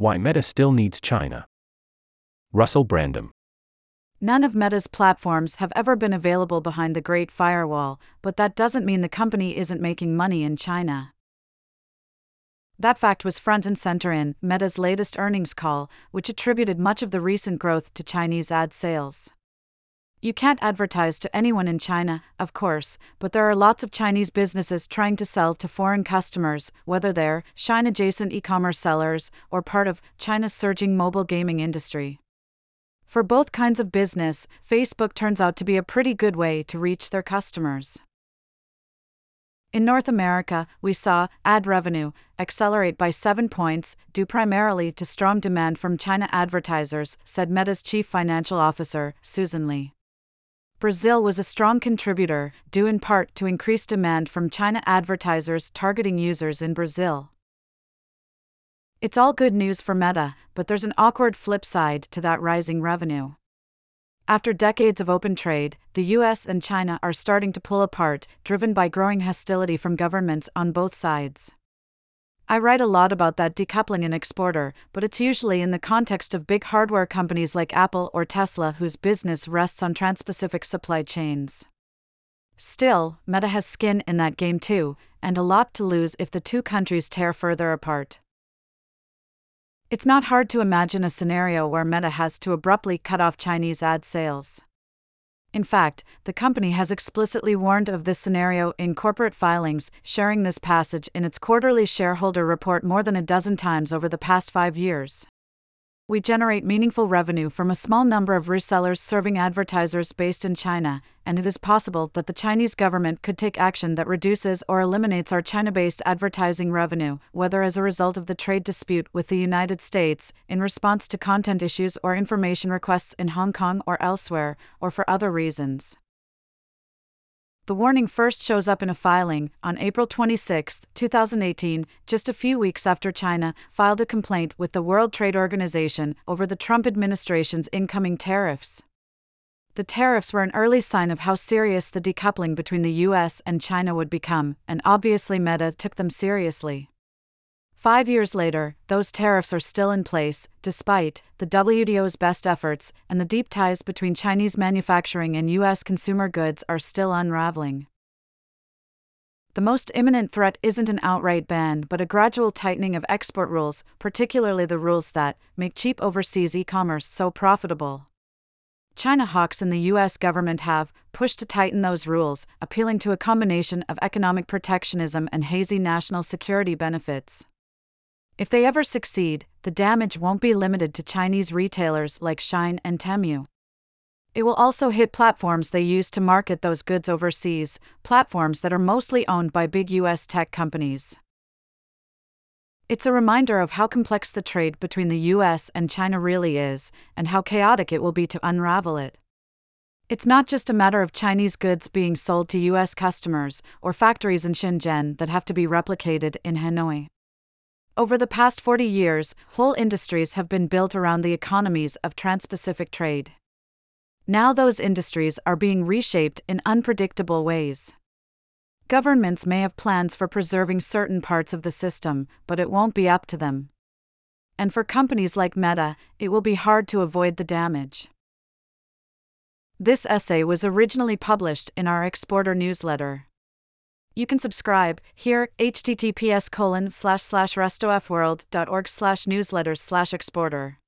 Why Meta Still Needs China. Russell Brandom. None of Meta's platforms have ever been available behind the Great Firewall, but that doesn't mean the company isn't making money in China. That fact was front and center in Meta's latest earnings call, which attributed much of the recent growth to Chinese ad sales. You can't advertise to anyone in China, of course, but there are lots of Chinese businesses trying to sell to foreign customers, whether they're Shein adjacent e commerce sellers or part of China's surging mobile gaming industry. For both kinds of business, Facebook turns out to be a pretty good way to reach their customers. In North America, we saw ad revenue accelerate by seven points, due primarily to strong demand from China advertisers, said Meta's chief financial officer, Susan Li. Brazil was a strong contributor, due in part to increased demand from China advertisers targeting users in Brazil. It's all good news for Meta, but there's an awkward flip side to that rising revenue. After decades of open trade, the US and China are starting to pull apart, driven by growing hostility from governments on both sides. I write a lot about that decoupling in Exporter, but it's usually in the context of big hardware companies like Apple or Tesla whose business rests on trans-Pacific supply chains. Still, Meta has skin in that game too, and a lot to lose if the two countries tear further apart. It's not hard to imagine a scenario where Meta has to abruptly cut off Chinese ad sales. In fact, the company has explicitly warned of this scenario in corporate filings, sharing this passage in its quarterly shareholder report more than a dozen times over the past five years we generate meaningful revenue from a small number of resellers serving advertisers based in China, and it is possible that the Chinese government could take action that reduces or eliminates our China based advertising revenue, whether as a result of the trade dispute with the United States, in response to content issues or information requests in Hong Kong or elsewhere, or for other reasons. The warning first shows up in a filing on April 26, 2018, just a few weeks after China filed a complaint with the World Trade Organization over the Trump administration's incoming tariffs. The tariffs were an early sign of how serious the decoupling between the US and China would become, and obviously Meta took them seriously. Five years later, those tariffs are still in place, despite the WTO's best efforts, and the deep ties between Chinese manufacturing and U.S. consumer goods are still unraveling. The most imminent threat isn't an outright ban but a gradual tightening of export rules, particularly the rules that make cheap overseas e commerce so profitable. China hawks in the U.S. government have pushed to tighten those rules, appealing to a combination of economic protectionism and hazy national security benefits. If they ever succeed, the damage won't be limited to Chinese retailers like Shein and Temu. It will also hit platforms they use to market those goods overseas, platforms that are mostly owned by big US tech companies. It's a reminder of how complex the trade between the US and China really is, and how chaotic it will be to unravel it. It's not just a matter of Chinese goods being sold to US customers or factories in Shenzhen that have to be replicated in Hanoi. Over the past 40 years, whole industries have been built around the economies of trans Pacific trade. Now those industries are being reshaped in unpredictable ways. Governments may have plans for preserving certain parts of the system, but it won't be up to them. And for companies like Meta, it will be hard to avoid the damage. This essay was originally published in our Exporter newsletter. You can subscribe here https colon slash slash restofworld.org slash newsletters slash exporter.